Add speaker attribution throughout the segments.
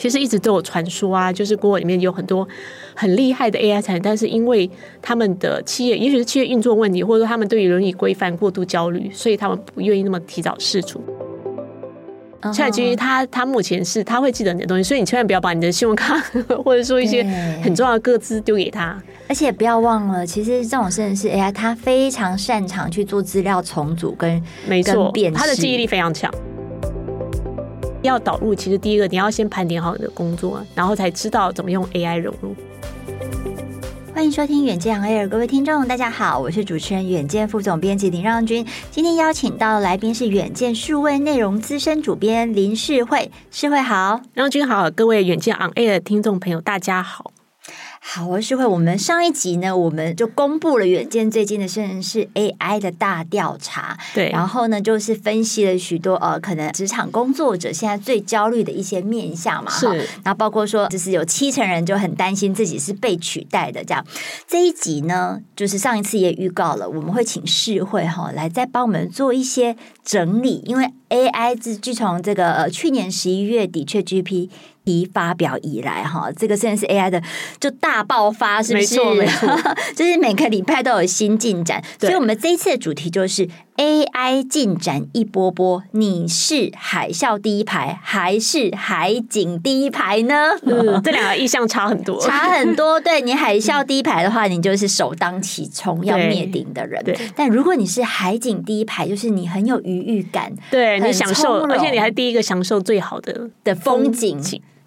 Speaker 1: 其实一直都有传说啊，就是 Google 里面有很多很厉害的 AI 产品，但是因为他们的企业，也许是企业运作问题，或者说他们对于伦理规范过度焦虑，所以他们不愿意那么提早释出。ChatGPT 他他目前是他会记得你的东西，所以你千万不要把你的信用卡 或者说一些很重要的个资丢给他。
Speaker 2: 而且不要忘了，其实这种生成式 AI 它非常擅长去做资料重组跟没错，
Speaker 1: 它的记忆力非常强。要导入，其实第一个你要先盘点好你的工作，然后才知道怎么用 AI 融入。
Speaker 2: 欢迎收听远见 Air，各位听众，大家好，我是主持人远见副总编辑林让君。今天邀请到的来宾是远见数位内容资深主编林世慧，世慧好，
Speaker 1: 让君好，各位远见 Air 的听众朋友，大家好。
Speaker 2: 好，我是会。我们上一集呢，我们就公布了远见最近的生成式 AI 的大调查。
Speaker 1: 对，
Speaker 2: 然后呢，就是分析了许多呃，可能职场工作者现在最焦虑的一些面向嘛。
Speaker 1: 是。
Speaker 2: 然后包括说，就是有七成人就很担心自己是被取代的这样。这一集呢，就是上一次也预告了，我们会请世慧哈来再帮我们做一些整理，因为 AI 自自从这个呃去年十一月底 ChatGPT 一发表以来，哈，这个现在是 AI 的就大爆发，是不是？没错，没错，就是每个礼拜都有新进展。所以，我们这一次的主题就是 AI 进展一波波。你是海啸第一排还是海景第一排呢？
Speaker 1: 嗯，这两个意向差很多，
Speaker 2: 差很多。对，你海啸第一排的话，你就是首当其冲要灭顶的人。对，但如果你是海景第一排，就是你很有余裕感，
Speaker 1: 对你享受，而且你还第一个享受最好的
Speaker 2: 的风景。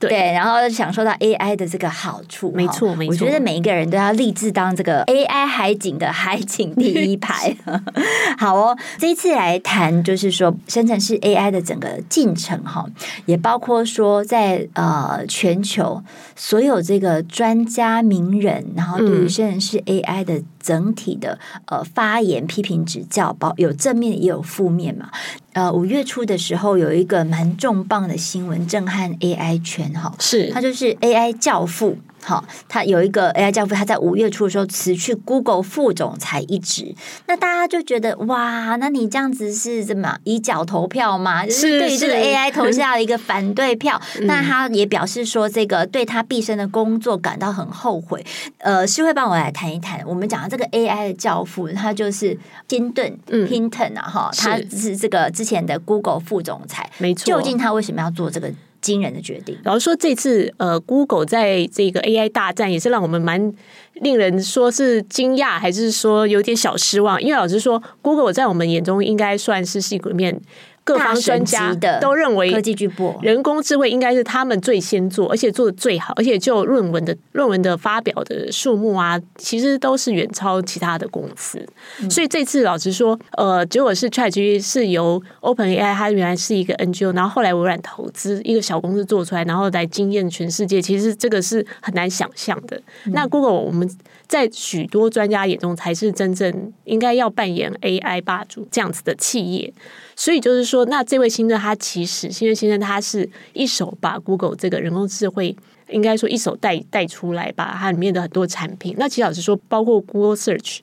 Speaker 2: 对，然后享受到 AI 的这个好处，
Speaker 1: 没错，没错。
Speaker 2: 我觉得每一个人都要立志当这个 AI 海景的海景第一排。好哦，这一次来谈就是说生成式 AI 的整个进程哈，也包括说在呃全球所有这个专家名人，然后对于生成式 AI 的整体的呃发言、批评、指教，包有正面也有负面嘛。呃，五月初的时候有一个蛮重磅的新闻，震撼 AI 圈哈，
Speaker 1: 是
Speaker 2: 它就是 AI 教父。好，他有一个 AI 教父，他在五月初的时候辞去 Google 副总裁一职，那大家就觉得哇，那你这样子是怎么以脚投票吗？就是对于这个 AI 投下了一个反对票。那他也表示说，这个对他毕生的工作感到很后悔。呃，是会帮我来谈一谈。我们讲的这个 AI 的教父，他就是金顿 Hinton 啊，哈，他是这个之前的 Google 副总裁，
Speaker 1: 没错。
Speaker 2: 究竟他为什么要做这个？惊人的决定。
Speaker 1: 老实说，这次呃，Google 在这个 AI 大战也是让我们蛮令人说是惊讶，还是说有点小失望？因为老实说，Google 在我们眼中应该算是戏骨里面。各方专家都认为，科技巨擘人工智慧应该是他们最先做，而且做的最好，而且就论文的论文的发表的数目啊，其实都是远超其他的公司。嗯、所以这次老实说，呃，结果是 ChatGPT 是由 OpenAI，它原来是一个 NGO，然后后来微软投资一个小公司做出来，然后来惊艳全世界。其实这个是很难想象的。嗯、那 Google 我们在许多专家眼中才是真正应该要扮演 AI 霸主这样子的企业。所以就是说，那这位先生他其实，辛顿先生他是一手把 Google 这个人工智慧，应该说一手带带出来，把它里面的很多产品。那其实老实说，包括 Google Search，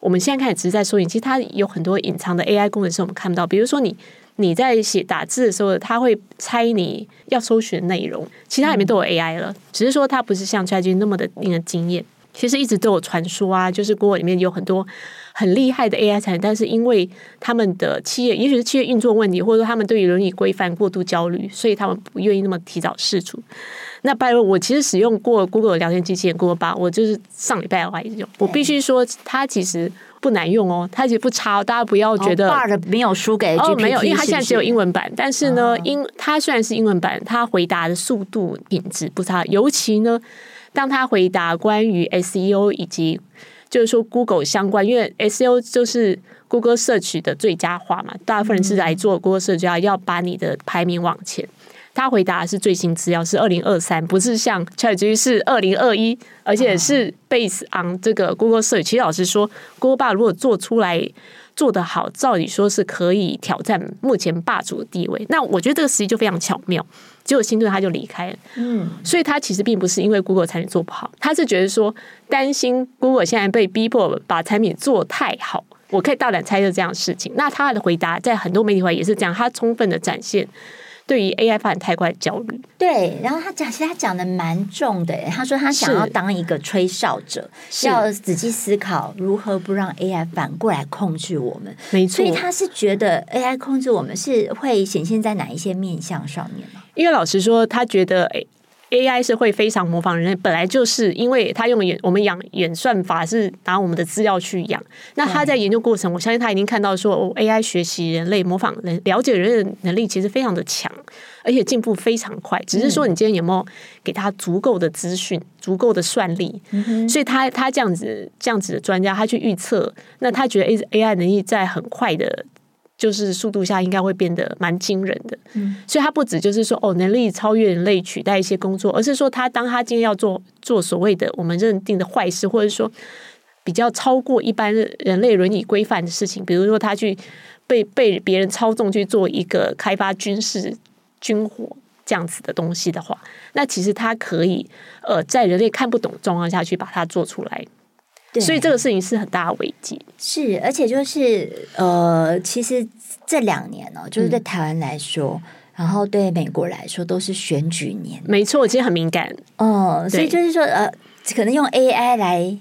Speaker 1: 我们现在开始只是在搜寻，其实它有很多隐藏的 AI 功能是我们看不到。比如说你你在写打字的时候，它会猜你要搜寻的内容，其他里面都有 AI 了，只是说它不是像 ChatGPT 那么的令人惊艳。其实一直都有传说啊，就是 Google 里面有很多很厉害的 AI 产品，但是因为他们的企业，也许是企业运作问题，或者说他们对于伦理规范过度焦虑，所以他们不愿意那么提早试出。那拜托，我其实使用过 Google 聊天机器人 Google Bard，我就是上礼拜我还用，我必须说它其实不难用哦，它其实不差，大家不要觉得
Speaker 2: 没有输给 GPT，
Speaker 1: 哦，没有，因为它现在只有英文版，但是呢，英它虽然是英文版，它回答的速度品质不差，尤其呢。当他回答关于 SEO 以及就是说 Google 相关，因为 SEO 就是 Google Search 的最佳化嘛，大部分人是来做 Google Search，要要把你的排名往前。他回答的是最新资料是二零二三，不是像 ChatGPT 是二零二一，而且是 base on 这个 Google Search。其实老实说，Google 霸如果做出来做得好，照理说是可以挑战目前霸主的地位。那我觉得这个实际就非常巧妙。结果辛顿他就离开了，嗯，所以他其实并不是因为 Google 产品做不好，他是觉得说担心 Google 现在被逼迫把产品做太好。我可以大胆猜测这样的事情。那他的回答在很多媒体话也是这样，他充分的展现对于 AI 发展太快的焦虑。
Speaker 2: 对，然后他讲，其实他讲的蛮重的。他说他想要当一个吹哨者，要仔细思考如何不让 AI 反过来控制我们。
Speaker 1: 没错，
Speaker 2: 所以他是觉得 AI 控制我们是会显现在哪一些面向上面吗？
Speaker 1: 因为老实说，他觉得诶。AI 是会非常模仿人类，本来就是因为他用演我们养演算法是拿我们的资料去养。那他在研究过程，我相信他已经看到说，哦，AI 学习人类、模仿人、了解人类的能力其实非常的强，而且进步非常快。只是说你今天有没有给他足够的资讯、足够的算力？嗯、所以他他这样子这样子的专家，他去预测，那他觉得 AI 能力在很快的。就是速度下应该会变得蛮惊人的，嗯，所以他不止就是说哦，能力超越人类取代一些工作，而是说他当他今天要做做所谓的我们认定的坏事，或者说比较超过一般人类伦理规范的事情，比如说他去被被别人操纵去做一个开发军事军火这样子的东西的话，那其实他可以呃在人类看不懂状况下去把它做出来。所以这个事情是很大的危机，
Speaker 2: 是而且就是呃，其实这两年呢、哦，就是对台湾来说、嗯，然后对美国来说都是选举年，
Speaker 1: 没错，其实很敏感。
Speaker 2: 哦。所以就是说呃，可能用 AI 来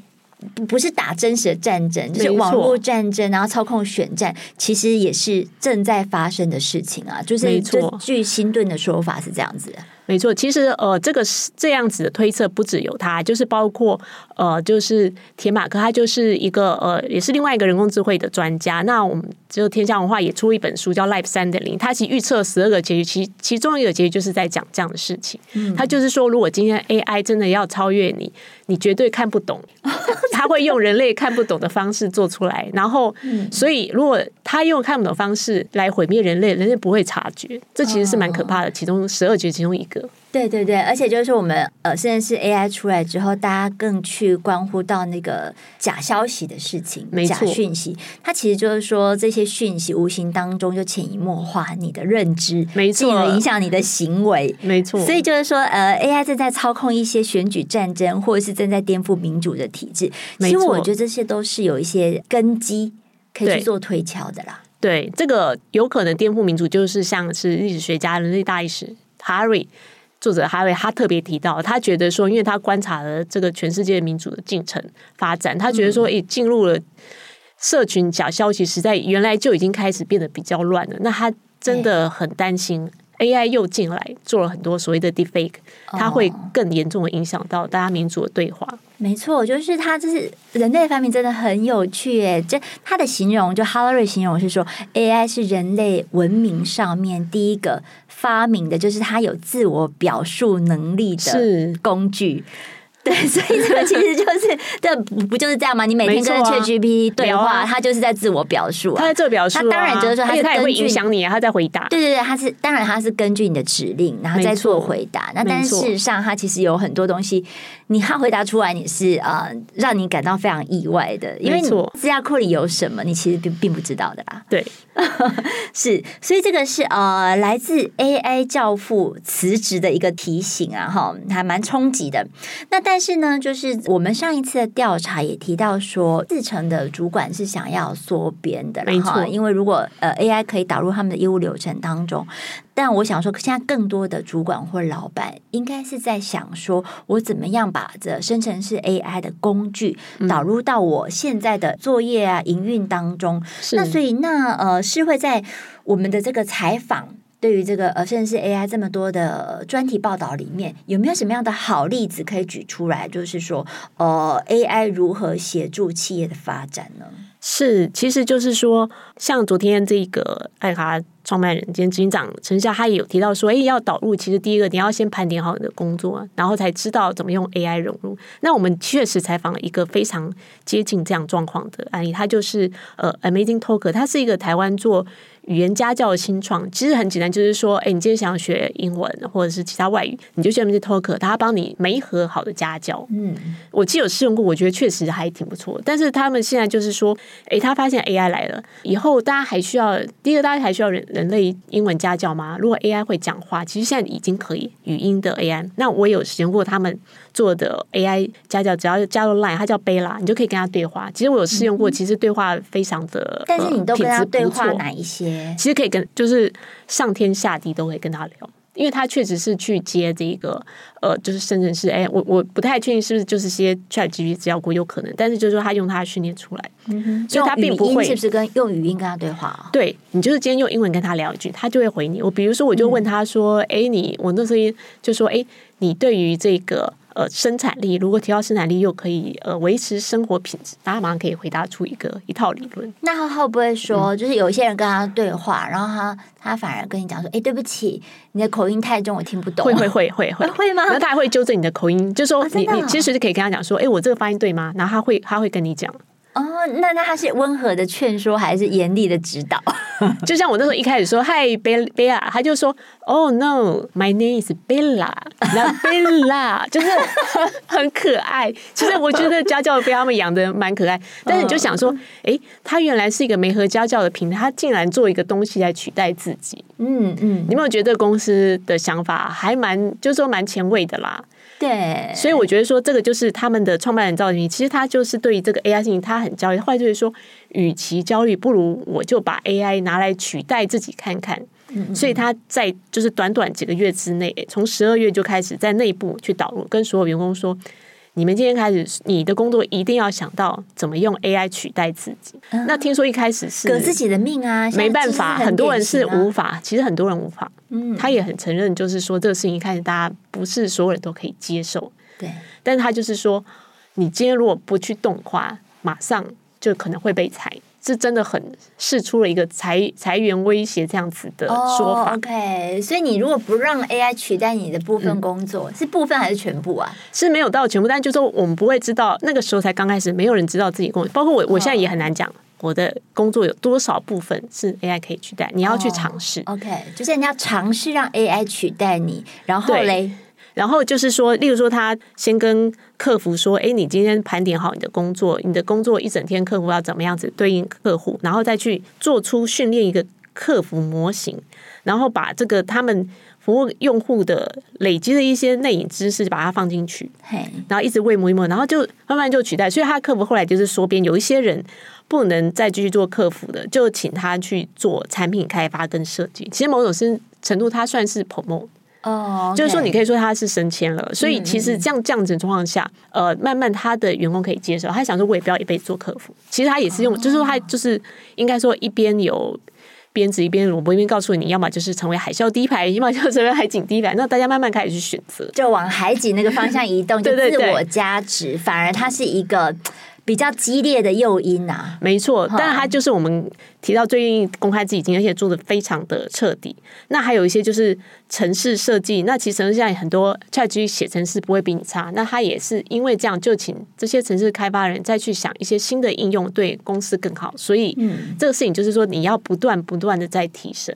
Speaker 2: 不不是打真实的战争，就是网络战争，然后操控选战，其实也是正在发生的事情啊。就是没错，据新顿的说法是这样子。的。
Speaker 1: 没错，其实呃，这个是这样子的推测，不只有他，就是包括呃，就是铁马克，他就是一个呃，也是另外一个人工智慧的专家。那我们就天下文化也出一本书叫《Life 三点零》，他其实预测十二个结局，其其中一个结局就是在讲这样的事情。嗯，他就是说，如果今天 AI 真的要超越你，你绝对看不懂，他会用人类看不懂的方式做出来。然后，所以如果他用看不懂的方式来毁灭人类，人类不会察觉，这其实是蛮可怕的。其中十二结局其中一个。
Speaker 2: 对对对，而且就是我们呃，甚至是 AI 出来之后，大家更去关乎到那个假消息的事情，假讯息，它其实就是说这些讯息无形当中就潜移默化你的认知，没错，进而影响你的行为，
Speaker 1: 没错。
Speaker 2: 所以就是说，呃，AI 正在操控一些选举战争，或者是正在颠覆民主的体制。其实我觉得这些都是有一些根基可以去做推敲的啦。
Speaker 1: 对，对这个有可能颠覆民主，就是像是历史学家、人类大历史 Harry。作者哈维他特别提到，他觉得说，因为他观察了这个全世界民主的进程发展，他觉得说，诶，进入了社群假消息时代，原来就已经开始变得比较乱了。那他真的很担心。AI 又进来做了很多所谓的 deepfake，它会更严重的影响到大家民主的对话。哦、
Speaker 2: 没错，就是它，就是人类发明真的很有趣诶。这它的形容，就 Hillary 形容是说，AI 是人类文明上面第一个发明的，就是它有自我表述能力的工具。对，所以这个其实就是，这不不就是这样吗？你每天跟 ChatGPT 对话，他、啊、就是在自我表述、啊，他
Speaker 1: 在自我表述、啊，
Speaker 2: 他当然就是说，他是根据他也会
Speaker 1: 影响你啊，他在回答。
Speaker 2: 对对对，他是当然他是根据你的指令，然后再做回答。那但是事实上，他其实有很多东西，你他回答出来，你是呃让你感到非常意外的，因为你资料库里有什么，你其实并并不知道的啦。
Speaker 1: 对，
Speaker 2: 是，所以这个是呃来自 AI 教父辞职的一个提醒啊，哈，还蛮冲击的。那但。但是呢，就是我们上一次的调查也提到说，四成的主管是想要缩编的，
Speaker 1: 没错。
Speaker 2: 因为如果呃 AI 可以导入他们的业务流程当中，但我想说，现在更多的主管或老板应该是在想说，我怎么样把这生成式 AI 的工具导入到我现在的作业啊、营运当中。那所以那呃是会在我们的这个采访。对于这个呃，甚至是 AI 这么多的专题报道里面，有没有什么样的好例子可以举出来？就是说，呃，AI 如何协助企业的发展呢？
Speaker 1: 是，其实就是说，像昨天这个爱卡创办人兼执行长陈夏，他也有提到说，哎，要导入，其实第一个你要先盘点好你的工作，然后才知道怎么用 AI 融入。那我们确实采访了一个非常接近这样状况的案例，他就是呃，Amazing Talker，他是一个台湾做。语言家教的新创其实很简单，就是说，哎，你今天想要学英文或者是其他外语，你就去 Talker，他帮你媒合好的家教。嗯，我既有试用过，我觉得确实还挺不错。但是他们现在就是说，哎，他发现 AI 来了以后，大家还需要第一个，大家还需要人人类英文家教吗？如果 AI 会讲话，其实现在已经可以语音的 AI。那我有使用过他们。做的 AI 家教，只要加入 Line，它叫贝拉，你就可以跟他对话。其实我有试用过，其实对话非常的，
Speaker 2: 但是你都跟他对话哪一些？
Speaker 1: 其实可以跟，就是上天下地都会跟他聊。因为他确实是去接这个，呃，就是生成式。哎，我我不太确定是不是就是些 ChatGPT 资料库有可能，但是就是说他用它训练出来，嗯哼，所以他并不会
Speaker 2: 是不是跟用语音跟他对话啊？
Speaker 1: 对，你就是今天用英文跟他聊一句，他就会回你。我比如说，我就问他说：“哎、嗯，你我那时候就说，哎，你对于这个。”呃，生产力如果提高生产力，又可以呃维持生活品质，大家马上可以回答出一个一套理论。
Speaker 2: 那他会不会说，就是有一些人跟他对话，嗯、然后他他反而跟你讲说，哎，对不起，你的口音太重，我听不懂。
Speaker 1: 会会会会
Speaker 2: 会 会
Speaker 1: 吗？那他还会纠正你的口音，就说你、啊、你其实是可以跟他讲说，哎，我这个发音对吗？然后他会他会跟你讲。
Speaker 2: 哦，那那他是温和的劝说还是严厉的指导？
Speaker 1: 就像我那时候一开始说嗨贝贝拉，他就说 Oh no，my name is Bella，那 Bella 就是很可爱。其实我觉得家教被他们养的蛮可爱，但是你就想说，哎，他原来是一个媒合家教的平台，他竟然做一个东西来取代自己。嗯嗯，你有没有觉得公司的想法还蛮，就是说蛮前卫的啦？
Speaker 2: 对，
Speaker 1: 所以我觉得说这个就是他们的创办人赵云，其实他就是对于这个 AI 事情他很焦虑，后来就是说，与其焦虑，不如我就把 AI 拿来取代自己看看。所以他在就是短短几个月之内，从十二月就开始在内部去导入，跟所有员工说。你们今天开始，你的工作一定要想到怎么用 AI 取代自己。嗯、那听说一开始是
Speaker 2: 革自己的命啊，
Speaker 1: 没办法，很，很多人是无法。其实很多人无法，嗯，他也很承认，就是说这个事情一开始大家不是所有人都可以接受。
Speaker 2: 对，
Speaker 1: 但是他就是说，你今天如果不去动的话，马上就可能会被裁。是真的很试出了一个裁裁员威胁这样子的说法。
Speaker 2: Oh, OK，所以你如果不让 AI 取代你的部分工作，嗯、是部分还是全部啊？
Speaker 1: 是没有到全部，但就是说我们不会知道，那个时候才刚开始，没有人知道自己工作。包括我，我现在也很难讲我的工作有多少部分是 AI 可以取代。你要去尝试。
Speaker 2: Oh, OK，就是你要尝试让 AI 取代你，然后嘞。
Speaker 1: 然后就是说，例如说，他先跟客服说：“哎，你今天盘点好你的工作，你的工作一整天，客服要怎么样子对应客户，然后再去做出训练一个客服模型，然后把这个他们服务用户的累积的一些内隐知识，把它放进去，然后一直喂摸一摸，然后就慢慢就取代。所以，他客服后来就是缩编，有一些人不能再继续做客服的，就请他去做产品开发跟设计。其实某种程度，他算是 promote。
Speaker 2: 哦，oh, okay.
Speaker 1: 就是说，你可以说他是升迁了，所以其实这样这样子的状况下，呃，慢慢他的员工可以接受，他想说，我也不要一辈子做客服。其实他也是用，oh. 就是说，他就是应该说，一边有鞭子，一边萝卜，一边告诉你要么就是成为海啸第一排，要么就成为海景第一排。那大家慢慢开始去选择，
Speaker 2: 就往海景那个方向移动，就自我加值，对对对，反而它是一个。比较激烈的诱因啊，
Speaker 1: 没错，但是他就是我们提到最近公开自己经，而且做的非常的彻底。那还有一些就是城市设计，那其实现在很多 ChatGPT 写城市不会比你差，那它也是因为这样，就请这些城市开发人再去想一些新的应用，对公司更好。所以，嗯，这个事情就是说，你要不断不断的在提升。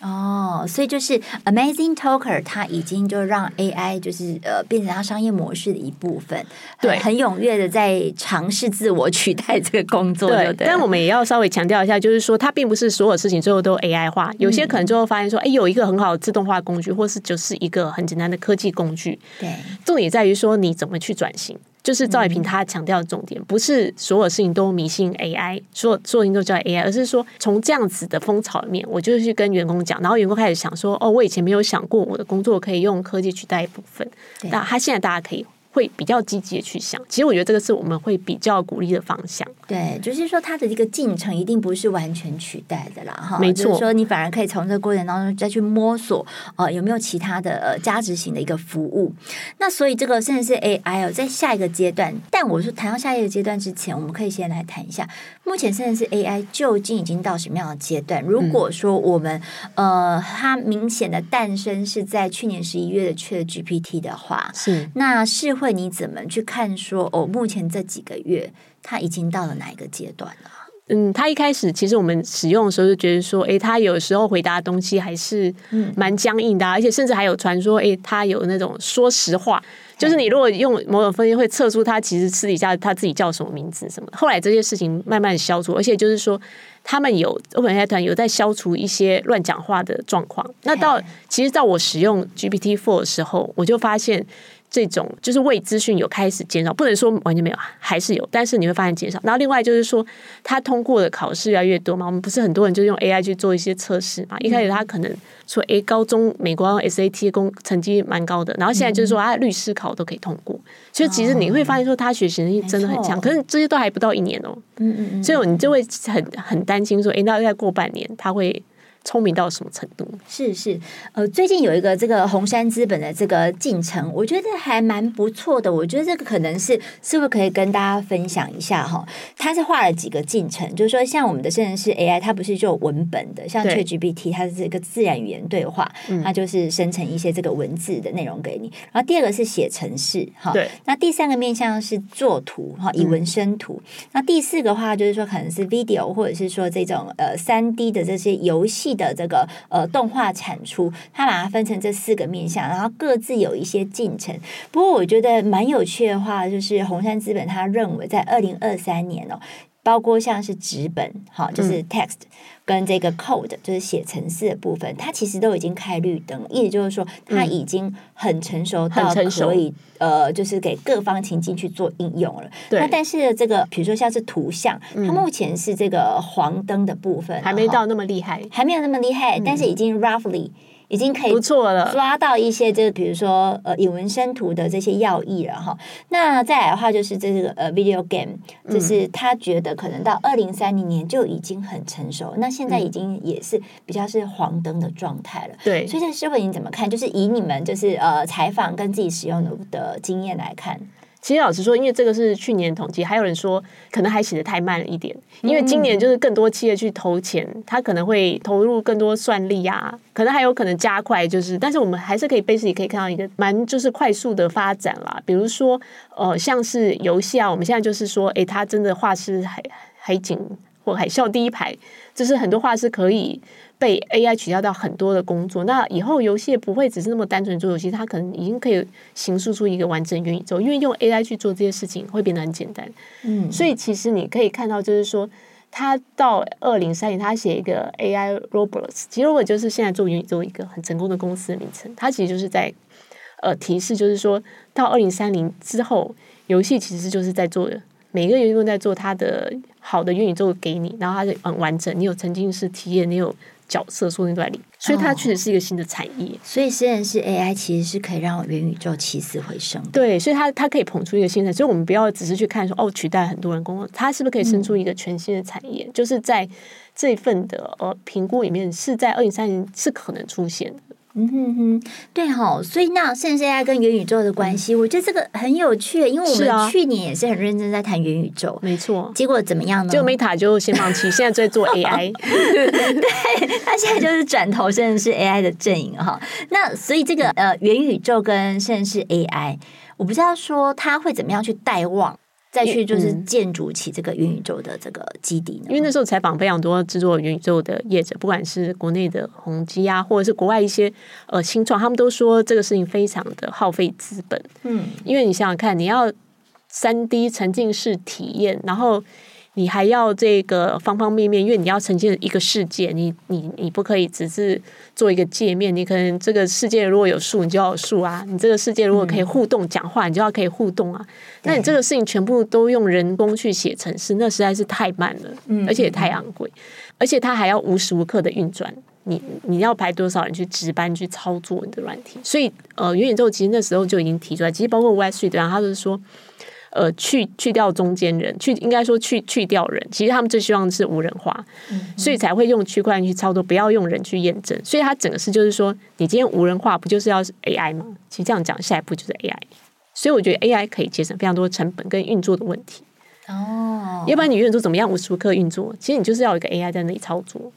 Speaker 2: 哦，所以就是 Amazing Talker，它已经就让 AI 就是呃变成它商业模式的一部分，对，很踊跃的在尝试自我取代这个工作，对。
Speaker 1: 但我们也要稍微强调一下，就是说它并不是所有事情最后都 AI 化，有些可能最后发现说，哎、嗯，有一个很好的自动化工具，或是就是一个很简单的科技工具，
Speaker 2: 对，
Speaker 1: 重点在于说你怎么去转型。就是赵伟平他强调的重点，不是所有事情都迷信 AI，所有所有事情都叫 AI，而是说从这样子的风潮里面，我就去跟员工讲，然后员工开始想说，哦，我以前没有想过我的工作可以用科技取代一部分，那他现在大家可以会比较积极的去想。其实我觉得这个是我们会比较鼓励的方向。
Speaker 2: 对，就是说它的一个进程一定不是完全取代的啦，哈，
Speaker 1: 没错。
Speaker 2: 就是说你反而可以从这个过程当中再去摸索，呃，有没有其他的呃价值型的一个服务。那所以这个甚至是 AI 哦，在下一个阶段，但我说谈到下一个阶段之前，我们可以先来谈一下，目前甚至是 AI 究竟已经到什么样的阶段？如果说我们、嗯、呃，它明显的诞生是在去年十一月的 ChatGPT 的话，
Speaker 1: 是那
Speaker 2: 世慧你怎么去看说哦，目前这几个月它已经到了哪一个阶段了？
Speaker 1: 嗯，他一开始其实我们使用的时候就觉得说，诶，他有时候回答的东西还是蛮僵硬的，啊，而且甚至还有传说，诶，他有那种说实话，就是你如果用某种分析会测出他其实私底下他自己叫什么名字什么。后来这些事情慢慢消除，而且就是说他们有 OpenAI 团有在消除一些乱讲话的状况。那到其实到我使用 GPT Four 的时候，我就发现。这种就是未资讯有开始减少，不能说完全没有，还是有，但是你会发现减少。然后另外就是说，他通过的考试越来越多嘛，我们不是很多人就用 AI 去做一些测试嘛。一开始他可能说，诶，高中美国 SAT 功成绩蛮高的，然后现在就是说，啊，律师考都可以通过。所以其实你会发现说，他学习能力真的很强。可是这些都还不到一年哦，嗯嗯嗯，所以你就会很很担心说，诶，那再过半年他会。聪明到什么程度？
Speaker 2: 是是，呃，最近有一个这个红杉资本的这个进程，我觉得还蛮不错的。我觉得这个可能是是不是可以跟大家分享一下哈？他是画了几个进程，就是说像我们的生成式 AI，它不是就文本的，像 ChatGPT，它是这个自然语言对话，它就是生成一些这个文字的内容给你。然后第二个是写程式哈，对。那第三个面向是作图哈，以文生图。那第四个话就是说可能是 video，或者是说这种呃三 D 的这些游戏。的这个呃动画产出，它把它分成这四个面向，然后各自有一些进程。不过我觉得蛮有趣的话，就是红杉资本他认为在二零二三年哦。包括像是纸本，好，就是 text 跟这个 code，就是写程式的部分，它其实都已经开绿灯，意思就是说它已经很成熟到可以呃，就是给各方情境去做应用了。那但是这个，比如说像是图像，它目前是这个黄灯的部分，
Speaker 1: 还没到那么厉害，
Speaker 2: 还没有那么厉害，但是已经 roughly。已经可以
Speaker 1: 不错了，
Speaker 2: 抓到一些就是，比如说呃，引文生图的这些要义了哈。那再来的话，就是这个呃，video game，就是他觉得可能到二零三零年就已经很成熟，那现在已经也是比较是黄灯的状态了。对，所以这世慧你怎么看？就是以你们就是呃采访跟自己使用的的经验来看。
Speaker 1: 其实老实说，因为这个是去年统计，还有人说可能还写的太慢了一点。因为今年就是更多企业去投钱，他可能会投入更多算力啊，可能还有可能加快。就是，但是我们还是可以 basically 可以看到一个蛮就是快速的发展啦。比如说，呃，像是游戏啊，我们现在就是说，诶，它真的画师海海景或海啸第一排，就是很多画师可以。被 AI 取代到很多的工作，那以后游戏不会只是那么单纯做游戏，它可能已经可以形塑出一个完整元宇宙，因为用 AI 去做这些事情会变得很简单。嗯，所以其实你可以看到，就是说，他到二零三零，他写一个 AI Roblox，其实如果就是现在做元宇宙一个很成功的公司的名称，它其实就是在呃提示，就是说到二零三零之后，游戏其实就是在做每个人都在做它的好的元宇宙给你，然后它是很完整，你有沉浸式体验，你有。角色说那段里，所以它确实是一个新的产业。哦、
Speaker 2: 所以实验室 AI 其实是可以让元宇宙起死回生。
Speaker 1: 对，所以它它可以捧出一个新的，所以我们不要只是去看说哦，取代很多人工作，它是不是可以生出一个全新的产业？嗯、就是在这份的呃评估里面，是在二零三零是可能出现的。
Speaker 2: 嗯哼哼，对哈，所以那现在 AI 跟元宇宙的关系，嗯、我觉得这个很有趣，因为我们去年也是很认真在谈元宇宙，
Speaker 1: 没错。
Speaker 2: 结果怎么样呢？
Speaker 1: 就 Meta 就先放弃，现在在做 AI，
Speaker 2: 对，他现在就是转头，甚至是 AI 的阵营哈。那所以这个呃元宇宙跟生成式 AI，我不知道说他会怎么样去带旺。再去就是建筑起这个元宇宙的这个基地呢？
Speaker 1: 因为那时候采访非常多制作元宇宙的业者，不管是国内的宏基啊，或者是国外一些呃新创，他们都说这个事情非常的耗费资本。嗯，因为你想想看，你要三 D 沉浸式体验，然后。你还要这个方方面面，因为你要呈现一个世界，你你你不可以只是做一个界面，你可能这个世界如果有树，你就要有树啊；你这个世界如果可以互动讲话，你就要可以互动啊。那你这个事情全部都用人工去写程式，那实在是太慢了，而且也太昂贵，而且它还要无时无刻的运转。你你要排多少人去值班去操作你的软体？所以呃，元宇宙其实那时候就已经提出来，其实包括 Web3 对啊，他就是说。呃，去去掉中间人，去应该说去去掉人。其实他们最希望是无人化，嗯、所以才会用区块链去操作，不要用人去验证。所以它整个是就是说，你今天无人化不就是要 AI 吗？其实这样讲，下一步就是 AI。所以我觉得 AI 可以节省非常多成本跟运作的问题。哦，要不然你运作怎么样无时无刻运作？其实你就是要有一个 AI 在那里操作。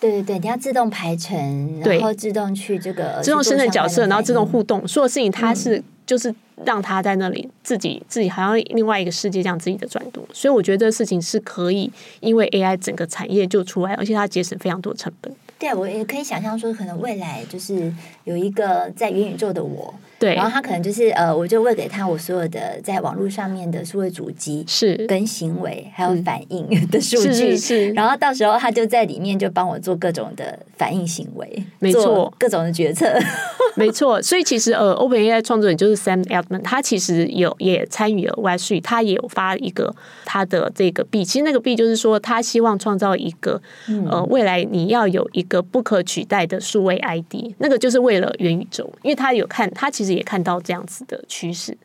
Speaker 2: 对对对，你要自动排程，然后自动去这个
Speaker 1: 自动生成角色，然后自动互动，所有事情它是。就是让他在那里自己自己好像另外一个世界这样自己的转动，所以我觉得这个事情是可以，因为 AI 整个产业就出来，而且它节省非常多成本。
Speaker 2: 对，我也可以想象说，可能未来就是有一个在元宇宙的我，
Speaker 1: 对，
Speaker 2: 然后他可能就是呃，我就喂给他我所有的在网络上面的数位主机
Speaker 1: 是。跟
Speaker 2: 行为还有反应的数据，
Speaker 1: 是，是，是，
Speaker 2: 然后到时候他就在里面就帮我做各种的反应行为，
Speaker 1: 没错，
Speaker 2: 各种的决策，
Speaker 1: 没错。所以其实呃，OpenAI 创作人就是 Sam Altman，他其实有也参与了 Web3，他也有发一个他的这个币，其实那个币就是说他希望创造一个、嗯、呃未来你要有一个不可取代的数位 ID，那个就是为了元宇宙，因为他有看，他其实也看到这样子的趋势。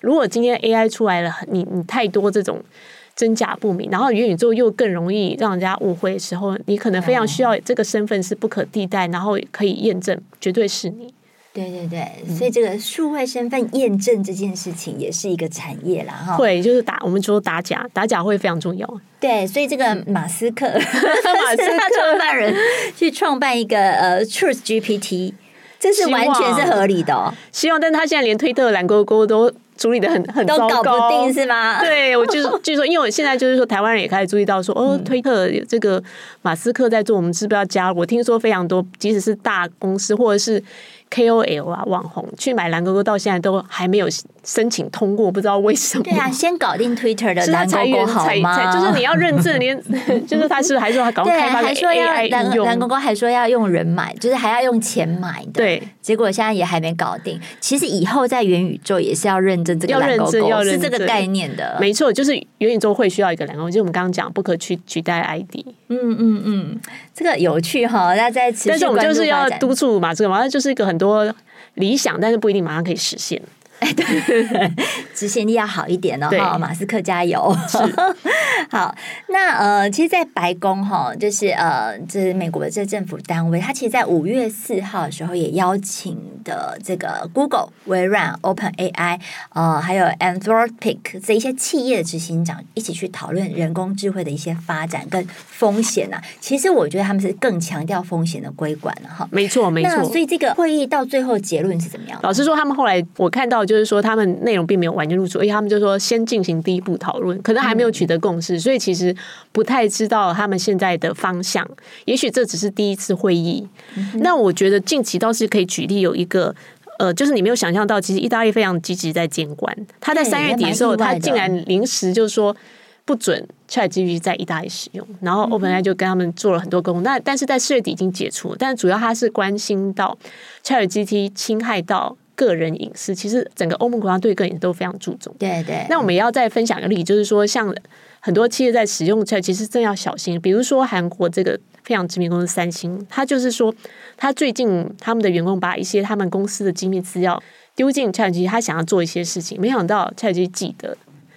Speaker 1: 如果今天 AI 出来了，你你太多这种真假不明，然后元宇宙又更容易让人家误会的时候，你可能非常需要这个身份是不可替代，然后可以验证绝对是你。
Speaker 2: 对对对，所以这个数位身份验证这件事情也是一个产业啦。哈。
Speaker 1: 会就是打我们说打假，打假会非常重要。
Speaker 2: 对，所以这个马斯克，嗯、马斯克 创办人去创办一个呃 Truth GPT，这是完全是合理的哦。
Speaker 1: 希望，但他现在连推特蓝勾勾都处理的很很糟糕，
Speaker 2: 都搞不定是吗？
Speaker 1: 对，我就是据说，因为我现在就是说，台湾人也开始注意到说，哦，推特有这个马斯克在做，我们是不是要加入？我听说非常多，即使是大公司或者是。KOL 啊，网红去买蓝勾勾，到现在都还没有申请通过，不知道为什么。
Speaker 2: 对啊，先搞定 Twitter 的蓝勾勾好吗？
Speaker 1: 就是你要认证，连 就是他是还说他搞开发 AI
Speaker 2: 还说要蓝蓝勾勾还说要用人买，就是还要用钱买的。
Speaker 1: 对，
Speaker 2: 结果现在也还没搞定。其实以后在元宇宙也是要认证这个蓝勾勾，是这个概念的。
Speaker 1: 没错，就是元宇宙会需要一个蓝勾勾，就是我们刚刚讲不可取取代 ID。
Speaker 2: 嗯嗯嗯，这个有趣哈，那在持续
Speaker 1: 但是我们就是要督促嘛，这个嘛，那就是一个很多理想，但是不一定马上可以实现。
Speaker 2: 哎，对，执行力要好一点哦。哈，马斯克加油！好，那呃，其实，在白宫哈，就是呃，这是美国的这政府单位，他其实，在五月四号的时候也邀请的这个 Google、微软、Open AI，呃，还有 Anthropic 这一些企业的执行长一起去讨论人工智慧的一些发展跟风险啊。其实，我觉得他们是更强调风险的规管了哈。
Speaker 1: 没错，没错。
Speaker 2: 所以，这个会议到最后结论是怎么样？
Speaker 1: 老实说，他们后来我看到。就是说，他们内容并没有完全入手，而且他们就说先进行第一步讨论，可能还没有取得共识，所以其实不太知道他们现在的方向。也许这只是第一次会议。那我觉得近期倒是可以举例，有一个呃，就是你没有想象到，其实意大利非常积极在监管。他在三月底的时候，他竟然临时就是说不准 ChatGPT 在意大利使用，然后 OpenAI 就跟他们做了很多沟通。那但是在四月底已经解除，但主要他是关心到 ChatGPT 侵害到。个人隐私，其实整个欧盟国家对个人都非常注重。
Speaker 2: 对对。
Speaker 1: 那我们也要再分享一个例子，就是说，像很多企业在使用 Chat，其实真要小心。比如说，韩国这个非常知名公司三星，他就是说，他最近他们的员工把一些他们公司的机密资料丢进 Chat 机，他想要做一些事情，没想到 Chat 机记得。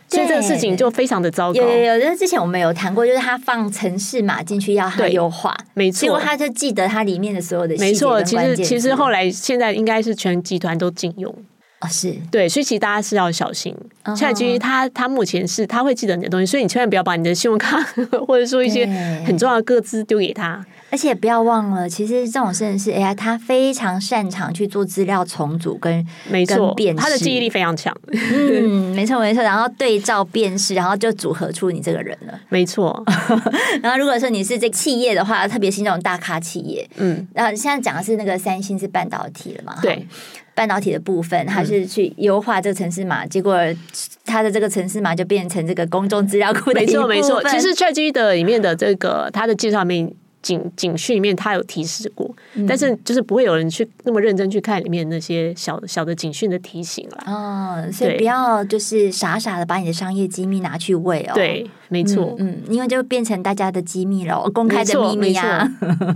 Speaker 1: 所以这个事情就非常的糟糕。
Speaker 2: 有有有，就是之前我们有谈过，就是他放城市码进去要他优化，
Speaker 1: 没错，
Speaker 2: 结果他就记得它里面的所有的。
Speaker 1: 没错，其实其实后来现在应该是全集团都禁用
Speaker 2: 啊、哦，是
Speaker 1: 对，所以其实大家是要小心。ChatGPT 他他目前是他会记得你的东西，所以你千万不要把你的信用卡 或者说一些很重要的个资丢给他。
Speaker 2: 而且不要忘了，其实这种甚至是 AI，它非常擅长去做资料重组跟
Speaker 1: 没错
Speaker 2: 辨识，
Speaker 1: 它的记忆力非常强。
Speaker 2: 嗯，没错没错，然后对照辨识，然后就组合出你这个人了。
Speaker 1: 没错。
Speaker 2: 然后如果说你是这企业的话，特别是那种大咖企业，嗯，然后现在讲的是那个三星是半导体了嘛？
Speaker 1: 对，
Speaker 2: 半导体的部分，它是去优化这个城市码，结果它的这个城市码就变成这个公众资料库。
Speaker 1: 没错没错，其实 ChatGPT 的里面的这个它的介绍面。警警讯里面他有提示过，嗯，但是就是不会有人去那么认真去看里面那些小小的警讯的提醒了。
Speaker 2: 哦，所以不要就是傻傻的把你的商业机密拿去喂哦。
Speaker 1: 对，没错，
Speaker 2: 嗯，因为就变成大家的机密了，公开的秘密啊。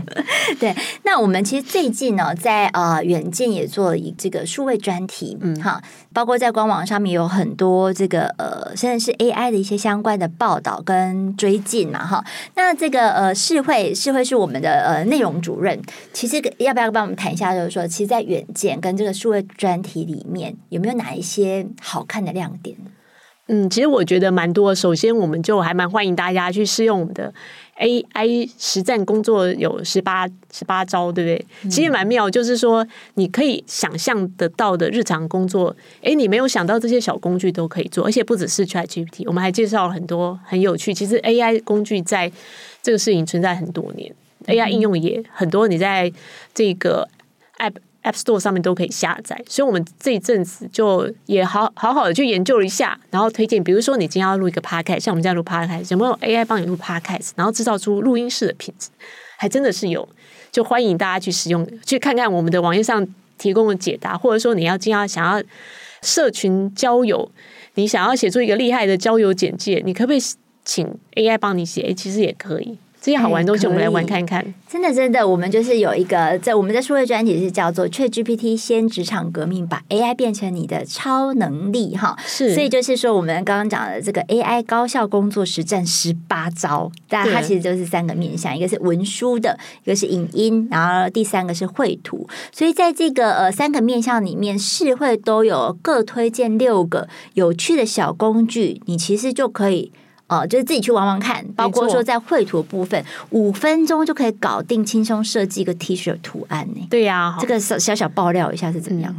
Speaker 2: 对，那我们其实最近呢，在呃远见也做了一这个数位专题，嗯，哈，包括在官网上面有很多这个呃，现在是 AI 的一些相关的报道跟追进嘛，哈。那这个呃世会，世会是我们的呃内容主任，其实要不要帮我们谈一下，就是说，其实，在远见跟这个数位专题里面，有没有哪一些好看的亮点？
Speaker 1: 嗯，其实我觉得蛮多。首先，我们就还蛮欢迎大家去试用我们的 AI 实战工作，有十八十八招，对不对？嗯、其实蛮妙，就是说你可以想象得到的日常工作，哎，你没有想到这些小工具都可以做，而且不只是 ChatGPT，我们还介绍了很多很有趣。其实 AI 工具在这个事情存在很多年、嗯、，AI 应用也很多。你在这个 App App Store 上面都可以下载，所以我们这一阵子就也好好好的去研究了一下，然后推荐。比如说，你今天要录一个 Podcast，像我们这样录 Podcast，有没有 AI 帮你录 Podcast，然后制造出录音室的品质？还真的是有，就欢迎大家去使用，去看看我们的网页上提供的解答，或者说你要今天想要社群交友，你想要写出一个厉害的交友简介，你可不可以请 AI 帮你写？其实也可以。这些好玩东西，我们来玩看看。
Speaker 2: 真的，真的，我们就是有一个在我们的数位专题是叫做 “ChatGPT 先职场革命，把 AI 变成你的超能力”哈。是，所以就是说，我们刚刚讲的这个 AI 高效工作实战十八招，但它其实就是三个面向：一个是文书的，一个是影音，然后第三个是绘图。所以在这个呃三个面向里面，世会都有各推荐六个有趣的小工具，你其实就可以。哦，就是自己去玩玩看，包括说在绘图部分，五分钟就可以搞定，轻松设计一个 T 恤图案呢。
Speaker 1: 对呀、啊，
Speaker 2: 这个小小小爆料一下是怎么样？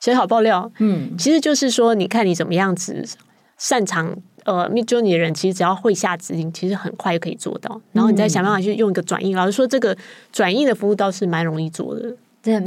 Speaker 1: 小小爆料，嗯，其实就是说，你看你怎么样子擅长呃，Midjourney 的人，其实只要会下指令，其实很快就可以做到。然后你再想办法去用一个转印，老实说，这个转印的服务倒是蛮容易做的。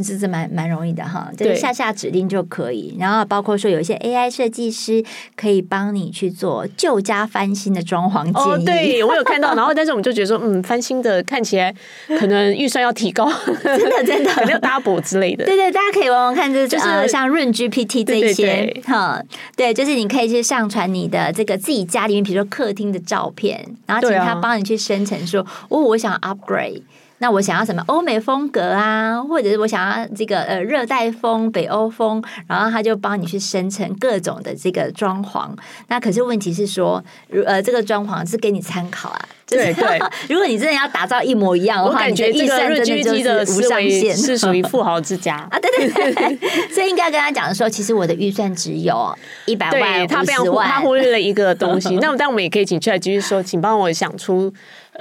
Speaker 2: 这是蛮蛮容易的哈，就是下下指令就可以。然后包括说有一些 AI 设计师可以帮你去做旧家翻新的装潢建议。
Speaker 1: 哦，对我有看到。然后但是我们就觉得说，嗯，翻新的看起来可能预算要提高，
Speaker 2: 真的真的可能
Speaker 1: 要 double 之类的。
Speaker 2: 对对，大家可以玩玩看，就是就是、呃、像润 GPT 这一些哈，对，就是你可以去上传你的这个自己家里面，比如说客厅的照片，然后请他帮你去生成说，哦，我想要 upgrade。那我想要什么欧美风格啊，或者是我想要这个呃热带风、北欧风，然后他就帮你去生成各种的这个装潢。那可是问题是说，呃，这个装潢是给你参考啊。就是、对对，如果你真的要打造一模一样的话，我感觉预算真的就是无上限，
Speaker 1: 是属于富豪之家 啊。对对对，
Speaker 2: 所以应该跟他讲的说，其实我的预算只有一百万、
Speaker 1: 他非常他忽略了一个东西。那么，但我们也可以请出来继续说，请帮我想出。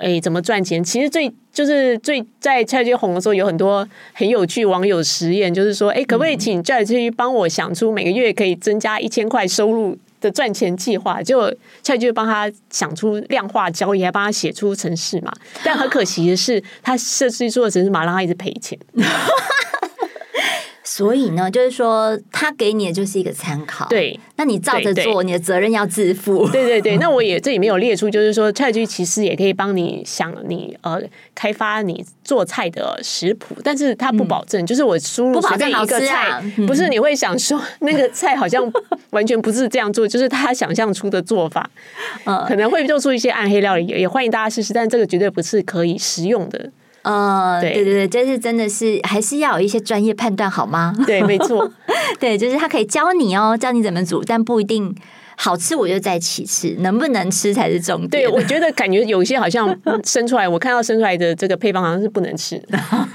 Speaker 1: 哎，怎么赚钱？其实最就是最在 ChatGPT 红的时候，有很多很有趣网友实验，就是说，哎，可不可以请 ChatGPT 帮我想出每个月可以增加一千块收入的赚钱计划？就 ChatGPT 帮他想出量化交易，还帮他写出程式嘛。但很可惜的是，他设计出的程式码让他一直赔钱。
Speaker 2: 所以呢，就是说，他给你的就是一个参考。
Speaker 1: 对，
Speaker 2: 那你照着做，你的责任要自负。
Speaker 1: 对对对，那我也这里面有列出，就是说，ChatGPT 其实也可以帮你想你呃开发你做菜的食谱，但是它不保证，嗯、就是我输入随便一个菜，啊。嗯、不是你会想说那个菜好像完全不是这样做，就是他想象出的做法，嗯，可能会做出一些暗黑料理，也欢迎大家试试，但这个绝对不是可以食用的。
Speaker 2: 呃，对对对，这是真的是还是要有一些专业判断，好吗？
Speaker 1: 对，没错，
Speaker 2: 对，就是他可以教你哦，教你怎么煮，但不一定。好吃我就在其次，能不能吃才是重点。
Speaker 1: 对，我觉得感觉有些好像 生出来，我看到生出来的这个配方好像是不能吃。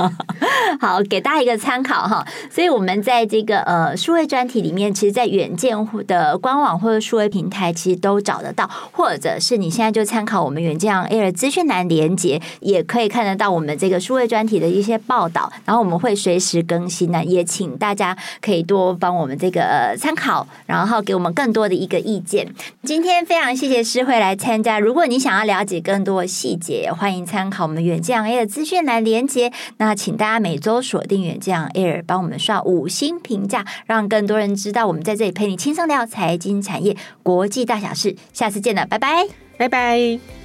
Speaker 2: 好，给大家一个参考哈。所以我们在这个呃数位专题里面，其实，在远见的官网或者数位平台，其实都找得到，或者是你现在就参考我们远见 Air 资讯栏连接，也可以看得到我们这个数位专题的一些报道。然后我们会随时更新呢，也请大家可以多帮我们这个参考，然后给我们更多的一个意。意见。今天非常谢谢诗慧来参加。如果你想要了解更多的细节，欢迎参考我们远见 Air 的资讯来连接。那请大家每周锁定远见 Air，帮我们刷五星评价，让更多人知道我们在这里陪你轻松聊财经产业国际大小事。下次见了，拜拜，
Speaker 1: 拜拜。